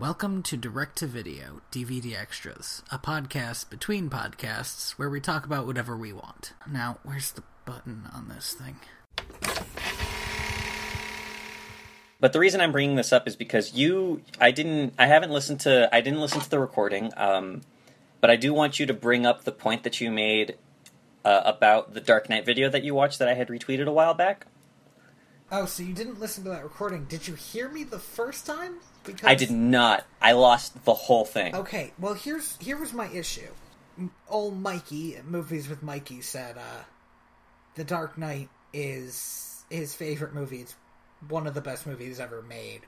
Welcome to Direct to Video DVD Extras, a podcast between podcasts where we talk about whatever we want. Now, where's the button on this thing? But the reason I'm bringing this up is because you, I didn't, I haven't listened to, I didn't listen to the recording, um, but I do want you to bring up the point that you made uh, about the Dark Knight video that you watched that I had retweeted a while back. Oh, so you didn't listen to that recording? Did you hear me the first time? Because I did not. I lost the whole thing. Okay, well here's here was my issue. Old Mikey, movies with Mikey said, uh, "The Dark Knight is his favorite movie. It's one of the best movies ever made."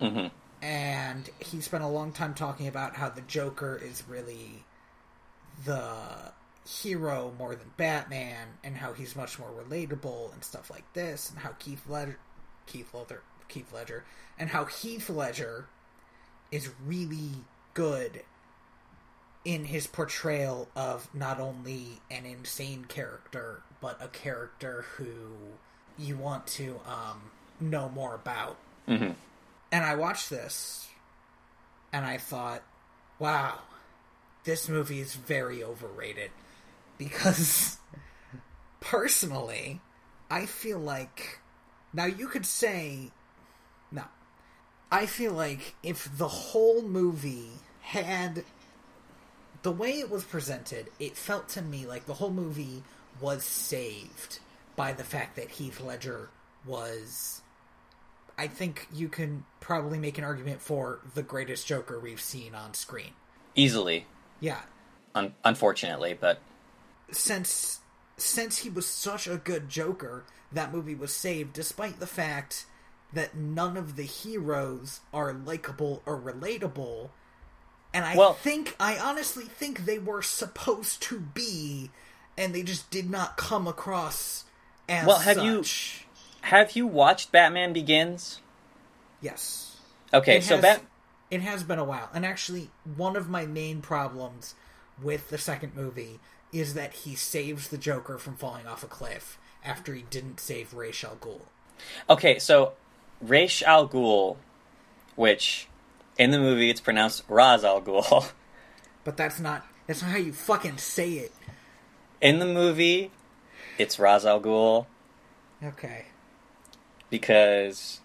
Mm-hmm. And he spent a long time talking about how the Joker is really the hero more than Batman, and how he's much more relatable and stuff like this, and how Keith Ledger, Keith Ledger, Keith Ledger, and how Heath Ledger is really good in his portrayal of not only an insane character, but a character who you want to um, know more about. Mm-hmm. And I watched this, and I thought, wow, this movie is very overrated because personally, I feel like now you could say. I feel like if the whole movie had the way it was presented, it felt to me like the whole movie was saved by the fact that Heath Ledger was I think you can probably make an argument for the greatest Joker we've seen on screen. Easily. Yeah. Un- unfortunately, but since since he was such a good Joker, that movie was saved, despite the fact that none of the heroes are likable or relatable. And I well, think, I honestly think they were supposed to be, and they just did not come across as well. Have such. you have you watched Batman Begins? Yes. Okay, it so has, Bat. It has been a while, and actually, one of my main problems with the second movie is that he saves the Joker from falling off a cliff after he didn't save Ra's al Ghul. Okay, so Ra's al Ghul, which in the movie it's pronounced Raz al Ghul, but that's not that's not how you fucking say it. In the movie, it's Raz al Ghul. Okay. Because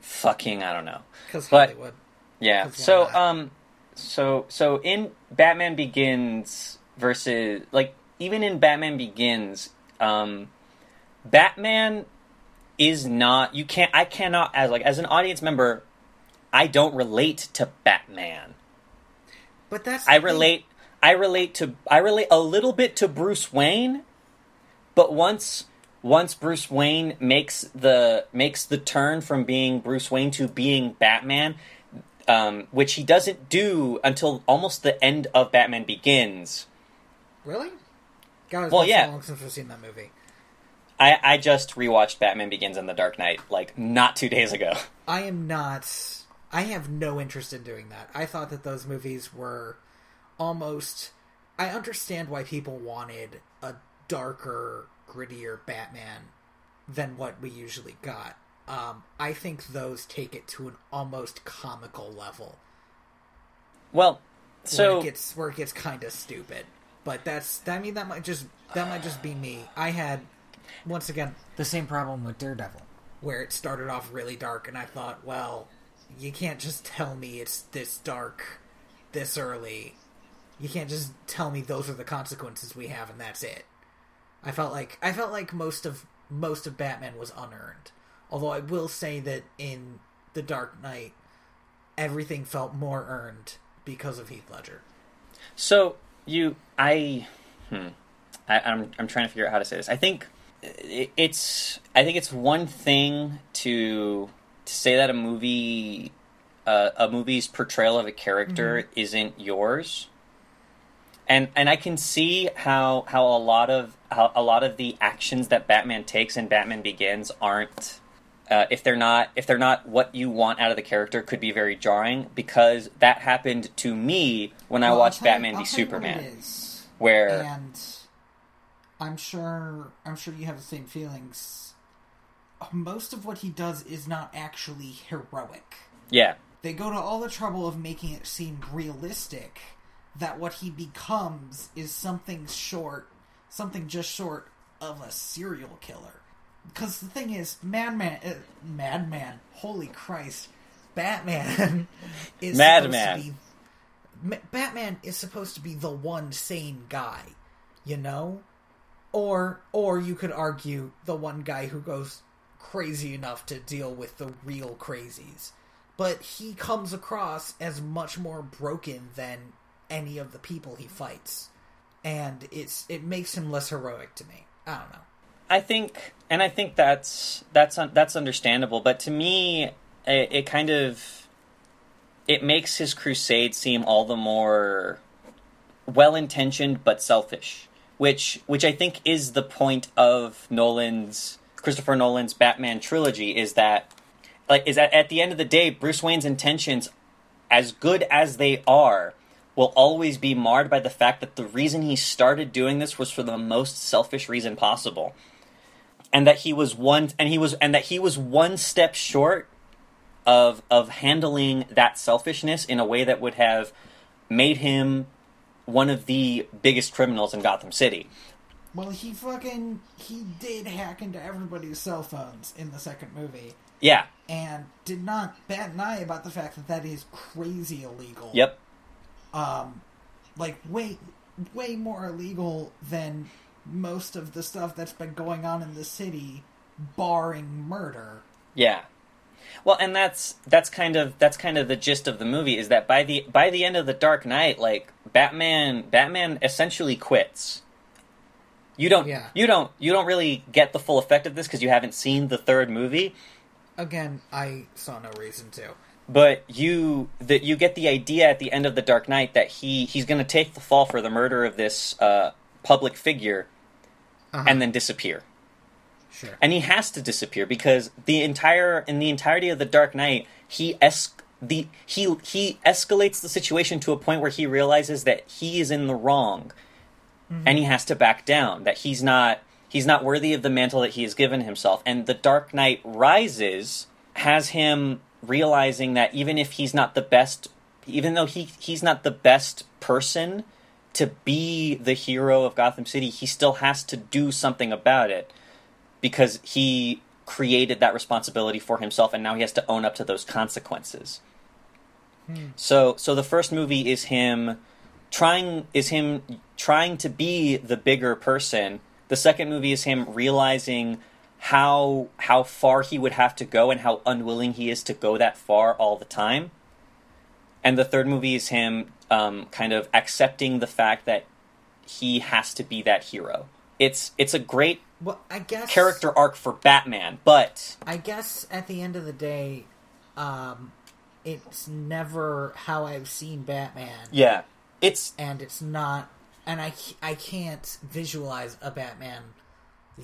fucking I don't know. Because Hollywood. Yeah. So um, so so in Batman Begins, versus like even in Batman Begins, um, Batman is not you can't I cannot as like as an audience member, I don't relate to Batman. But that's I relate I relate to I relate a little bit to Bruce Wayne, but once once Bruce Wayne makes the makes the turn from being Bruce Wayne to being Batman, um, which he doesn't do until almost the end of Batman Begins. Really? God, well, yeah. So long since we've seen that movie. I, I just rewatched Batman Begins and The Dark Knight like not two days ago. I am not. I have no interest in doing that. I thought that those movies were almost. I understand why people wanted a darker, grittier Batman than what we usually got. Um, I think those take it to an almost comical level. Well, so where it gets where it gets kind of stupid. But that's I mean that might just that might just be me. I had once again the same problem with Daredevil, where it started off really dark, and I thought, well, you can't just tell me it's this dark this early. You can't just tell me those are the consequences we have, and that's it. I felt like I felt like most of most of Batman was unearned. Although I will say that in The Dark Knight, everything felt more earned because of Heath Ledger. So you I hmm I, am I'm, I'm trying to figure out how to say this. I think it's I think it's one thing to to say that a movie uh, a movie's portrayal of a character mm-hmm. isn't yours. And and I can see how how a lot of how a lot of the actions that Batman takes in Batman Begins aren't uh, if they're not if they're not what you want out of the character could be very jarring because that happened to me when well, I watched Batman v Superman where and I'm sure I'm sure you have the same feelings. Most of what he does is not actually heroic. Yeah. they go to all the trouble of making it seem realistic that what he becomes is something short, something just short of a serial killer. Because the thing is, Madman, uh, Madman, holy Christ, Batman is Madman. supposed to be. Batman is supposed to be the one sane guy, you know, or or you could argue the one guy who goes crazy enough to deal with the real crazies. But he comes across as much more broken than any of the people he fights, and it's it makes him less heroic to me. I don't know. I think, and I think that's that's un, that's understandable. But to me, it, it kind of it makes his crusade seem all the more well intentioned but selfish, which which I think is the point of Nolan's Christopher Nolan's Batman trilogy. Is that like is that at the end of the day, Bruce Wayne's intentions, as good as they are, will always be marred by the fact that the reason he started doing this was for the most selfish reason possible and that he was one and he was and that he was one step short of of handling that selfishness in a way that would have made him one of the biggest criminals in Gotham City. Well, he fucking he did hack into everybody's cell phones in the second movie, Yeah. and did not bat an eye about the fact that that is crazy illegal. Yep. um, like way way more illegal than most of the stuff that's been going on in the city, barring murder. Yeah. Well, and that's that's kind of that's kind of the gist of the movie is that by the by the end of the Dark Knight, like Batman Batman essentially quits. You don't Yeah. you don't you don't really get the full effect of this because you haven't seen the third movie, Again, I saw no reason to. but you that you get the idea at the end of the Dark Knight that he he's going to take the fall for the murder of this uh, public figure Uh-huh. and then disappear. Sure. and he has to disappear because the entire in the entirety of the Dark Knight, he es- the he he escalates the situation to a point where he realizes that he is in the wrong, mm-hmm. and he has to back down. That he's not he's not worthy of the mantle that he has given himself. And the Dark Knight Rises has him realizing that even if he's not the best, even though he he's not the best person to be the hero of Gotham City, he still has to do something about it because he created that responsibility for himself and now he has to own up to those consequences. So so the first movie is him trying is him trying to be the bigger person. The second movie is him realizing how how far he would have to go and how unwilling he is to go that far all the time. And the third movie is him um, kind of accepting the fact that he has to be that hero. It's it's a great Well, I guess character arc for Batman, but I guess at the end of the day, um, it's never how I've seen Batman, yeah, it's and it's not, and I I can't visualize a Batman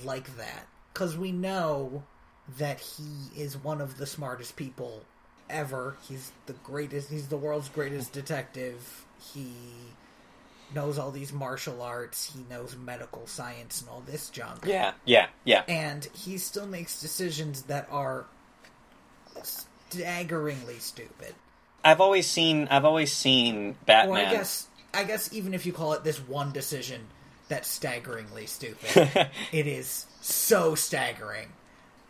like that because we know that he is one of the smartest people ever. He's the greatest. He's the world's greatest detective. He knows all these martial arts. He knows medical science and all this junk. yeah, yeah, yeah, and he still makes decisions that are staggeringly stupid. I've always seen I've always seen Batman. I guess I guess even if you call it this one decision that's staggeringly stupid, it is so staggering.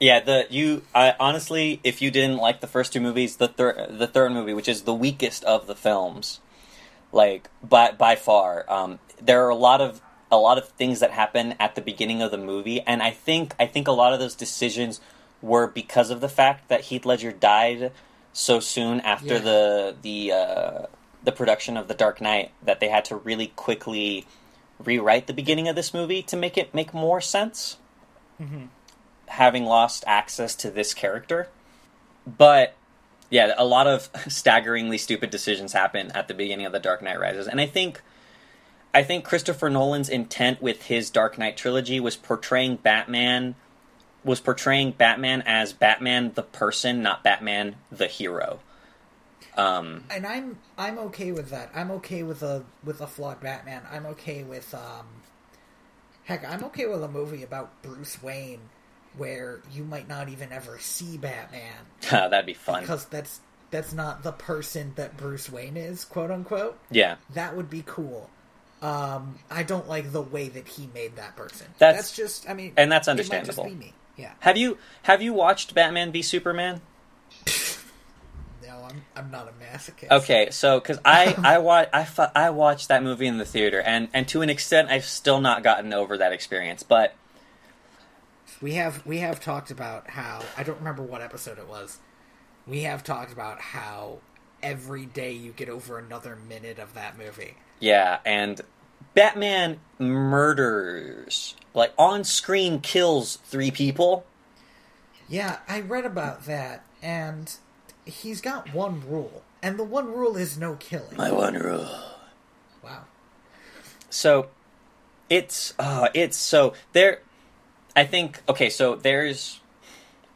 Yeah, the you I, honestly, if you didn't like the first two movies, the third the third movie, which is the weakest of the films, like by by far, um, there are a lot of a lot of things that happen at the beginning of the movie, and I think I think a lot of those decisions were because of the fact that Heath Ledger died so soon after Yeah. the the uh, the production of The Dark Knight that they had to really quickly rewrite the beginning of this movie to make it make more sense having lost access to this character. But yeah, a lot of staggeringly stupid decisions happen at the beginning of The Dark Knight Rises. And I think I think Christopher Nolan's intent with his Dark Knight trilogy was portraying Batman was portraying Batman as Batman the person, not Batman the hero. Um And I'm I'm okay with that. I'm okay with a with a flawed Batman. I'm okay with um heck, I'm okay with a movie about Bruce Wayne where you might not even ever see Batman that'd be fun. because that's that's not the person that Bruce Wayne is, quote unquote. Yeah. That would be cool. Um, I don't like the way that he made that person. That's- just, I mean, and that's it might just understandable. be me. Yeah. Have you have you watched Batman v Superman? No, I'm I'm not a masochist. Okay, so because I I wa- I, fu- I watched that movie in the theater, and and to an extent, I've still not gotten over that experience. But We have we have talked about how I don't remember what episode it was. We have talked about how every day you get over another minute of that movie. yeah, and Batman murders like on screen kills three people. Yeah, I read about that, and he's got one rule, and the one rule is no killing. My one rule. Wow. So it's uh it's so there I think okay, so there's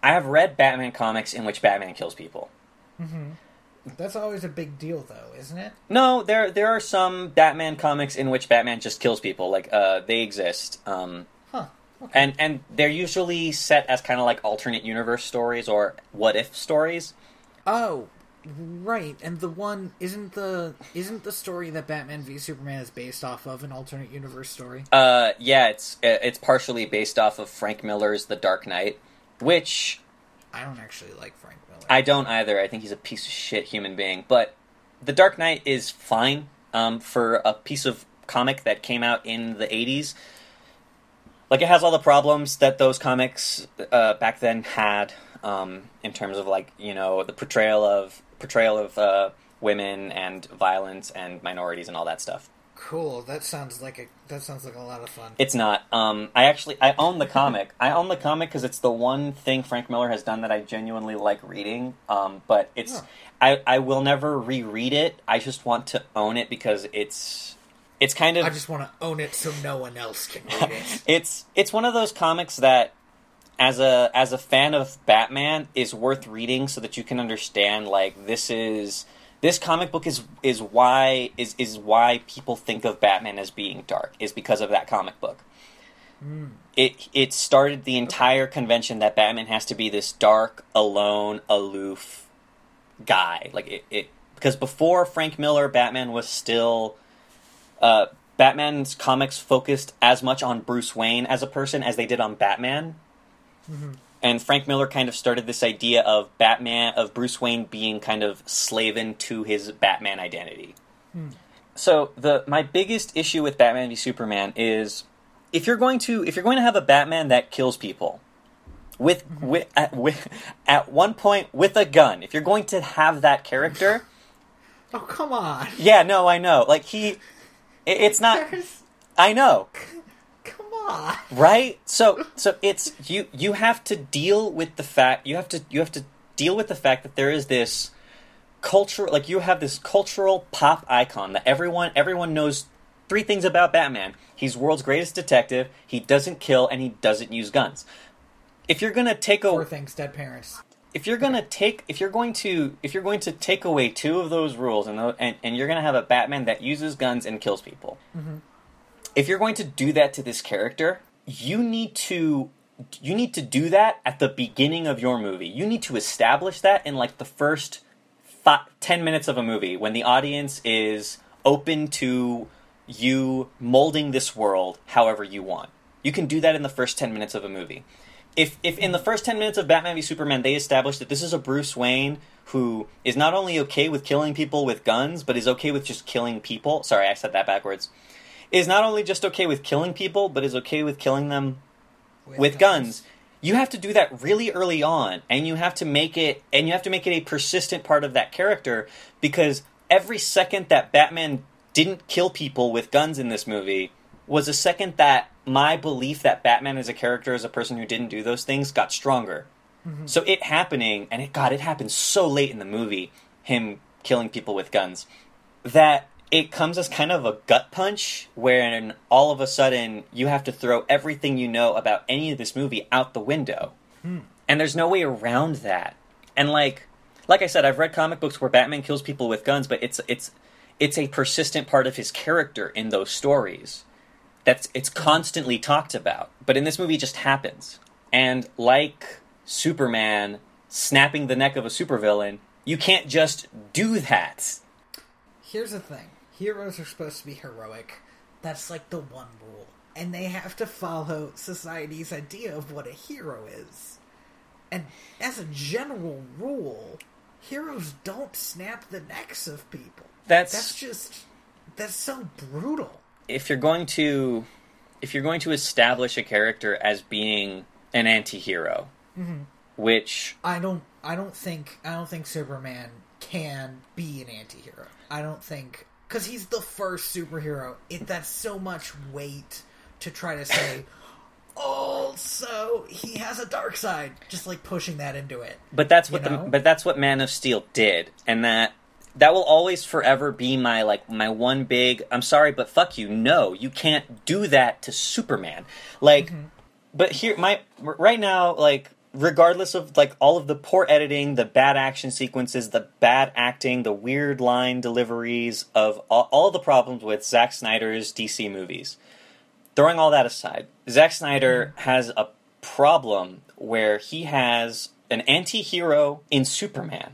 I have read Batman comics in which Batman kills people. That's always a big deal, though, isn't it? No, there there are some Batman comics in which Batman just kills people. Like uh they exist. Um Huh. and and they're usually set as kind of like alternate universe stories or what if stories. Oh, right. And the one isn't the isn't the story that Batman v Superman is based off of an alternate universe story? Uh yeah, it's it's partially based off of Frank Miller's The Dark Knight, which I don't actually like Frank Miller. I don't either. I think he's a piece of shit human being. But The Dark Knight is fine um, for a piece of comic that came out in the 80s. Like, it has all the problems that those comics uh, back then had um, in terms of, like, you know, the portrayal of portrayal of uh, women and violence and minorities and all that stuff. Cool. That sounds like a that sounds like a lot of fun. It's not. Um, I actually I own the comic. I own the comic because it's the one thing Frank Miller has done that I genuinely like reading. Um, but it's. I I will never reread it. I just want to own it because it's it's kind of I just want to own it so no one else can read it. it's it's one of those comics that as a as a fan of Batman is worth reading so that you can understand like this is this comic book is is why is is why people think of Batman as being dark is because of that comic book. It it started the entire convention that Batman has to be this dark, alone, aloof guy. Like it, it because before Frank Miller, Batman was still uh, Batman's comics focused as much on Bruce Wayne as a person as they did on Batman. Mm-hmm. And Frank Miller kind of started this idea of Batman, of Bruce Wayne being kind of slaven to his Batman identity. Hmm. So the my biggest issue with Batman v Superman is if you're going to if you're going to have a Batman that kills people with mm-hmm. with at, with at one point with a gun, if you're going to have that character, Oh come on. yeah, no, I know. Like he, it- it's not. There's- I know, come right? So, so it's you. You have to deal with the fact. You have to. You have to deal with the fact that there is this culture. Like you have this cultural pop icon that everyone everyone knows three things about Batman. He's world's greatest detective. He doesn't kill and he doesn't use guns. If you're gonna take a Poor things, dead parents. if you're gonna take if you're going to if you're going to take away two of those rules and tho- and, and you're gonna have a Batman that uses guns and kills people, mm-hmm. If you're going to do that to this character, you need to you need to do that at the beginning of your movie. You need to establish that in like the first fi 10 minutes of a movie when the audience is open to you molding this world however you want. You can do that in the first 10 minutes of a movie. If if in the first 10 minutes of Batman v Superman they establish that this is a Bruce Wayne who is not only okay with killing people with guns but is okay with just killing people. Sorry, I said that backwards. Is not only just okay with killing people but is okay with killing them with guns. You have to do that really early on, and you have to make it, and you have to make it a persistent part of that character because every second that Batman didn't kill people with guns in this movie was a second that my belief that Batman as a character, as a person who didn't do those things, got stronger. Mm-hmm. So it happening, and it God, it happened so late in the movie, him killing people with guns, that it comes as kind of a gut punch wherein all of a sudden you have to throw everything you know about any of this movie out the window. Hmm. And there's no way around that. And like like I said, I've read comic books where Batman kills people with guns, but it's it's it's a persistent part of his character in those stories. That's it's constantly talked about. But in this movie it just happens. And like Superman snapping the neck of a supervillain, you can't just do that. Here's the thing heroes are supposed to be heroic. That's like the one rule. And they have to follow society's idea of what a hero is. And as a general rule, heroes don't snap the necks of people. That's That's just. That's so brutal. if you're going to if you're going to establish a character as being an anti-hero, mm-hmm. which I don't. I don't think. I don't think Superman can be an anti-hero. I don't think because he's the first superhero. It that's so much weight to try to say. Also, he has a dark side. Just like pushing that into it. But that's what You the but that's what Man of Steel did, and that that will always forever be my like my one big. I'm sorry, but fuck you. No, you can't do that to Superman. Like, Mm-hmm. but here my right now like. Regardless of like all of the poor editing, the bad action sequences, the bad acting, the weird line deliveries of all, all the problems with Zack Snyder's DC movies, throwing all that aside, Zack Snyder has a problem where he has an anti hero in Superman.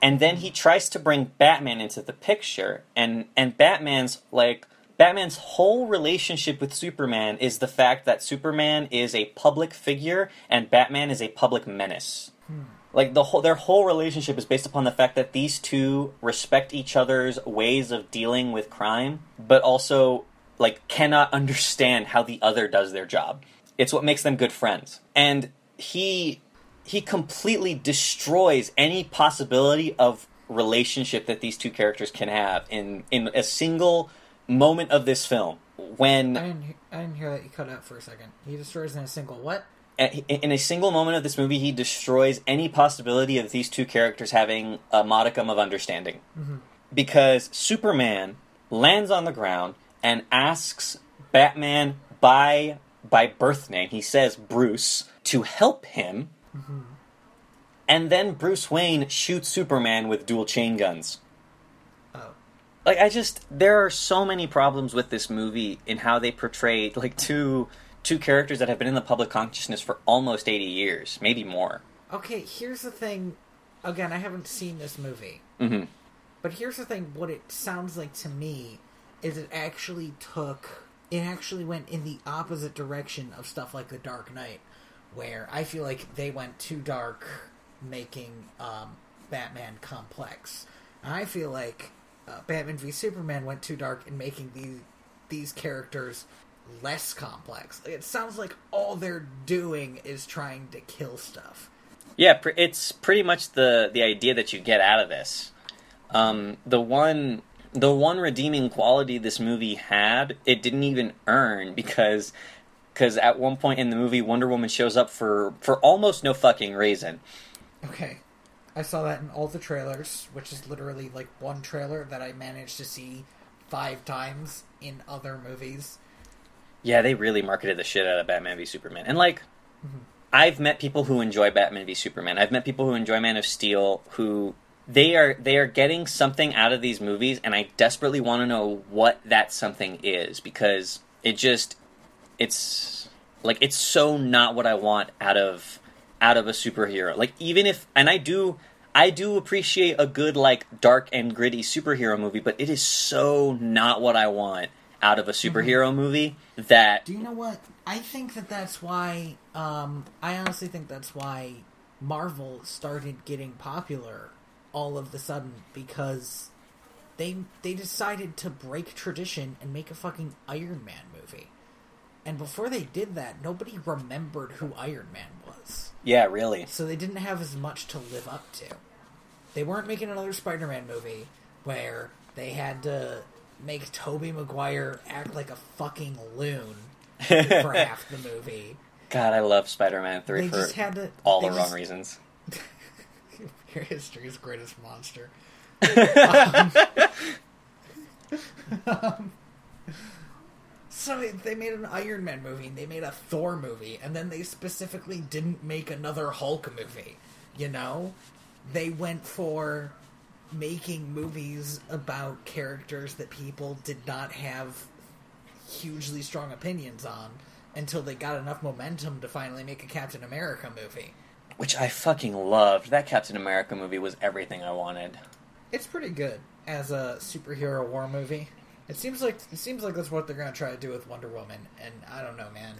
And then he tries to bring Batman into the picture, and, and Batman's like Batman's whole relationship with Superman is the fact that Superman is a public figure and Batman is a public menace. Hmm. Like the whole their whole relationship is based upon the fact that these two respect each other's ways of dealing with crime, but also like cannot understand how the other does their job. It's what makes them good friends. And he he completely destroys any possibility of relationship that these two characters can have in in a single moment of this film when I didn't. I didn't hear that you cut out for a second. He destroys in a single what? in a single moment of this movie he destroys any possibility of these two characters having a modicum of understanding mm-hmm. because superman lands on the ground and asks batman by by birth name he says bruce to help him mm-hmm. and then bruce wayne shoots superman with dual chain guns like I just there are so many problems with this movie in how they portray like two two characters that have been in the public consciousness for almost 80 years, maybe more. okay. Here's the thing. Again, I haven't seen this movie, hmm but here's the thing. What it sounds like to me is it actually took. It actually went in the opposite direction of stuff like The Dark Knight, where I feel like they went too dark, making um, Batman complex. I feel like uh, Batman v Superman went too dark in making these these characters less complex. It sounds like all they're doing is trying to kill stuff. Yeah, pr- it's pretty much the the idea that you get out of this. Um, the one the one redeeming quality this movie had, it didn't even earn because because at one point in the movie, Wonder Woman shows up for for almost no fucking reason. Okay. I saw that in all the trailers, which is literally like one trailer that I managed to see five times in other movies. Yeah, they really marketed the shit out of Batman v Superman. And like mm-hmm. I've met people who enjoy Batman v Superman. I've met people who enjoy Man of Steel who they are they are getting something out of these movies and I desperately want to know what that something is because it just it's like it's so not what I want out of out of a superhero. Like even if and I do I do appreciate a good like dark and gritty superhero movie, but it is so not what I want out of a superhero movie that Do you know what? I think that that's why. Um, I honestly think that's why Marvel started getting popular all of the sudden because they they decided to break tradition and make a fucking Iron Man movie. And before they did that, nobody remembered who Iron Man was. yeah, really. So they didn't have as much to live up to. They weren't making another Spider-Man movie where they had to make Tobey Maguire act like a fucking loon for half the movie. God, I love Spider-Man 3 They for just had to all the wrong reasons. Your history's greatest monster. Um, so they made an Iron Man movie, they made a Thor movie, and then they specifically didn't make another Hulk movie. You know, they went for making movies about characters that people did not have hugely strong opinions on until they got enough momentum to finally make a Captain America movie. which I fucking loved. That Captain America movie was everything I wanted. It's pretty good as a superhero war movie. It seems like it seems like that's what they're gonna try to do with Wonder Woman, and I don't know, man.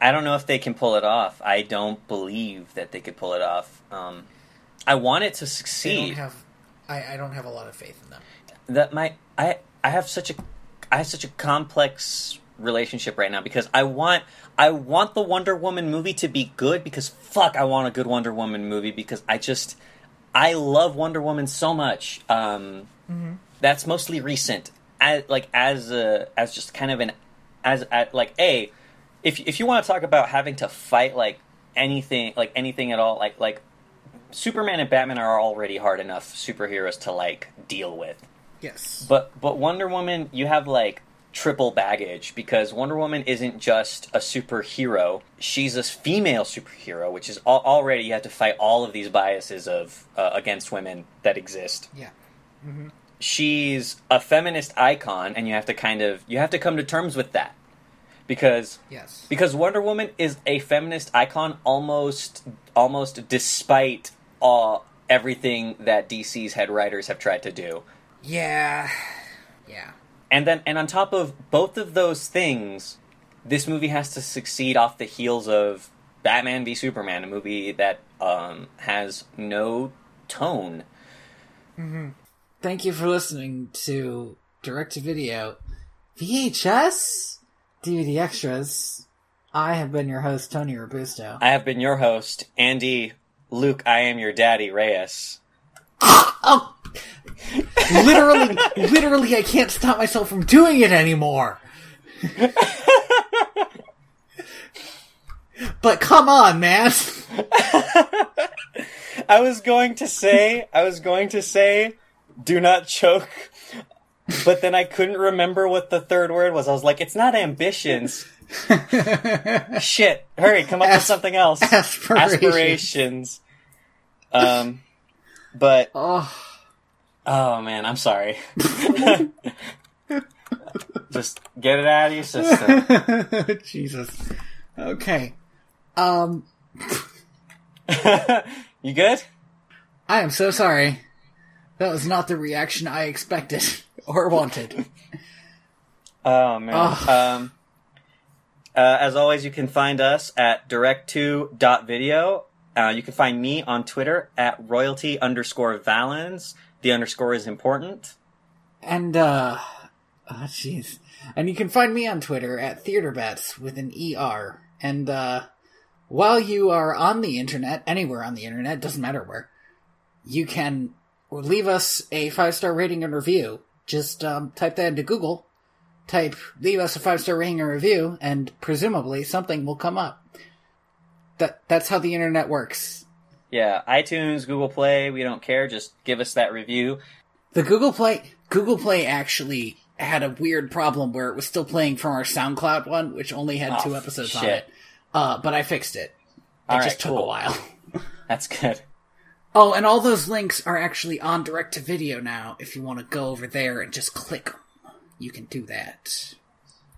I don't know if they can pull it off. I don't believe that they could pull it off. Um, I want it to succeed. don't have. I, I don't have a lot of faith in them. that my I I have such a I have such a complex relationship right now because I want I want the Wonder Woman movie to be good because fuck I want a good Wonder Woman movie because I just I love Wonder Woman so much. Um, That's mostly recent. As like as a as just kind of an as at like a if if you want to talk about having to fight like anything like anything at all like like Superman and Batman are already hard enough superheroes to like deal with. Yes. But but Wonder Woman, you have like triple baggage because Wonder Woman isn't just a superhero; she's a female superhero, which is al- already you have to fight all of these biases of uh, against women that exist. yeah. She's a feminist icon, and you have to kind of you have to come to terms with that because Yes. because Wonder Woman is a feminist icon almost almost despite all everything that DC's head writers have tried to do. Yeah. Yeah. And then, and on top of both of those things, this movie has to succeed off the heels of Batman v Superman, a movie that um, has no tone. Thank you for listening to Direct to Video VHS DVD Extras. I have been your host, Tony Robusto. I have been your host, Andy Luke. I am your daddy, Reyes. Oh! literally, literally, I can't stop myself from doing it anymore. but come on, man. I was going to say, I was going to say, do not choke. But then I couldn't remember what the third word was. I was like, it's not ambitions. Shit. Hurry, come up with something else. aspirations. Aspirations. Um, but, Oh, oh man, I'm sorry. Just get it out of your system. Jesus. Okay. Um, you good? I am so sorry. That was not the reaction I expected or wanted. Oh man. Ugh. Um, uh, as always, you can find us at direct2.video. Uh, you can find me on Twitter at royalty underscore valens. The underscore is important. And, uh, oh, jeez. And you can find me on Twitter at TheaterBets with an ER. And, uh, while you are on the internet, anywhere on the internet, doesn't matter where, you can leave us a five star rating and review. Just, um, type that into Google, type, leave us a five star rating and review, and presumably something will come up. That, that's how the internet works. Yeah, iTunes, Google Play, we don't care. Just give us that review. The Google Play Google Play actually had a weird problem where it was still playing from our SoundCloud one, which only had Oh, two episodes on it. Uh, but I fixed it. It All just right, took a while. That's good. Oh, and all those links are actually on direct to video now. If you want to go over there and just click you can do that.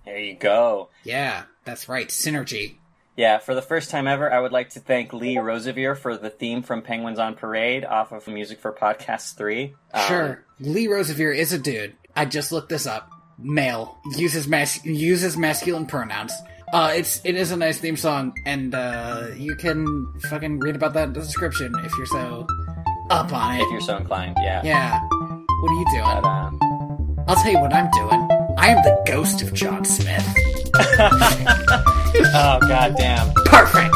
There you go. Yeah, that's right. Synergy. Yeah, for the first time ever, I would like to thank Lee Rosevere for the theme from Penguins on Parade off of Music for Podcast 3. Um, Sure. Lee Rosevere is a dude. I just looked this up. Male. Uses mas- uses masculine pronouns. Uh, it's it is a nice theme song, and uh, you can fucking read about that in the description if you're so up on it. If you're so inclined, yeah. yeah. What are you doing? But, um, I'll tell you what I'm doing. I am the ghost of John Smith. oh, goddamn. Perfect.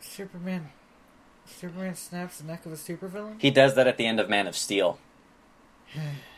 Superman. Superman snaps the neck of a supervillain. He does that at the end of Man of Steel.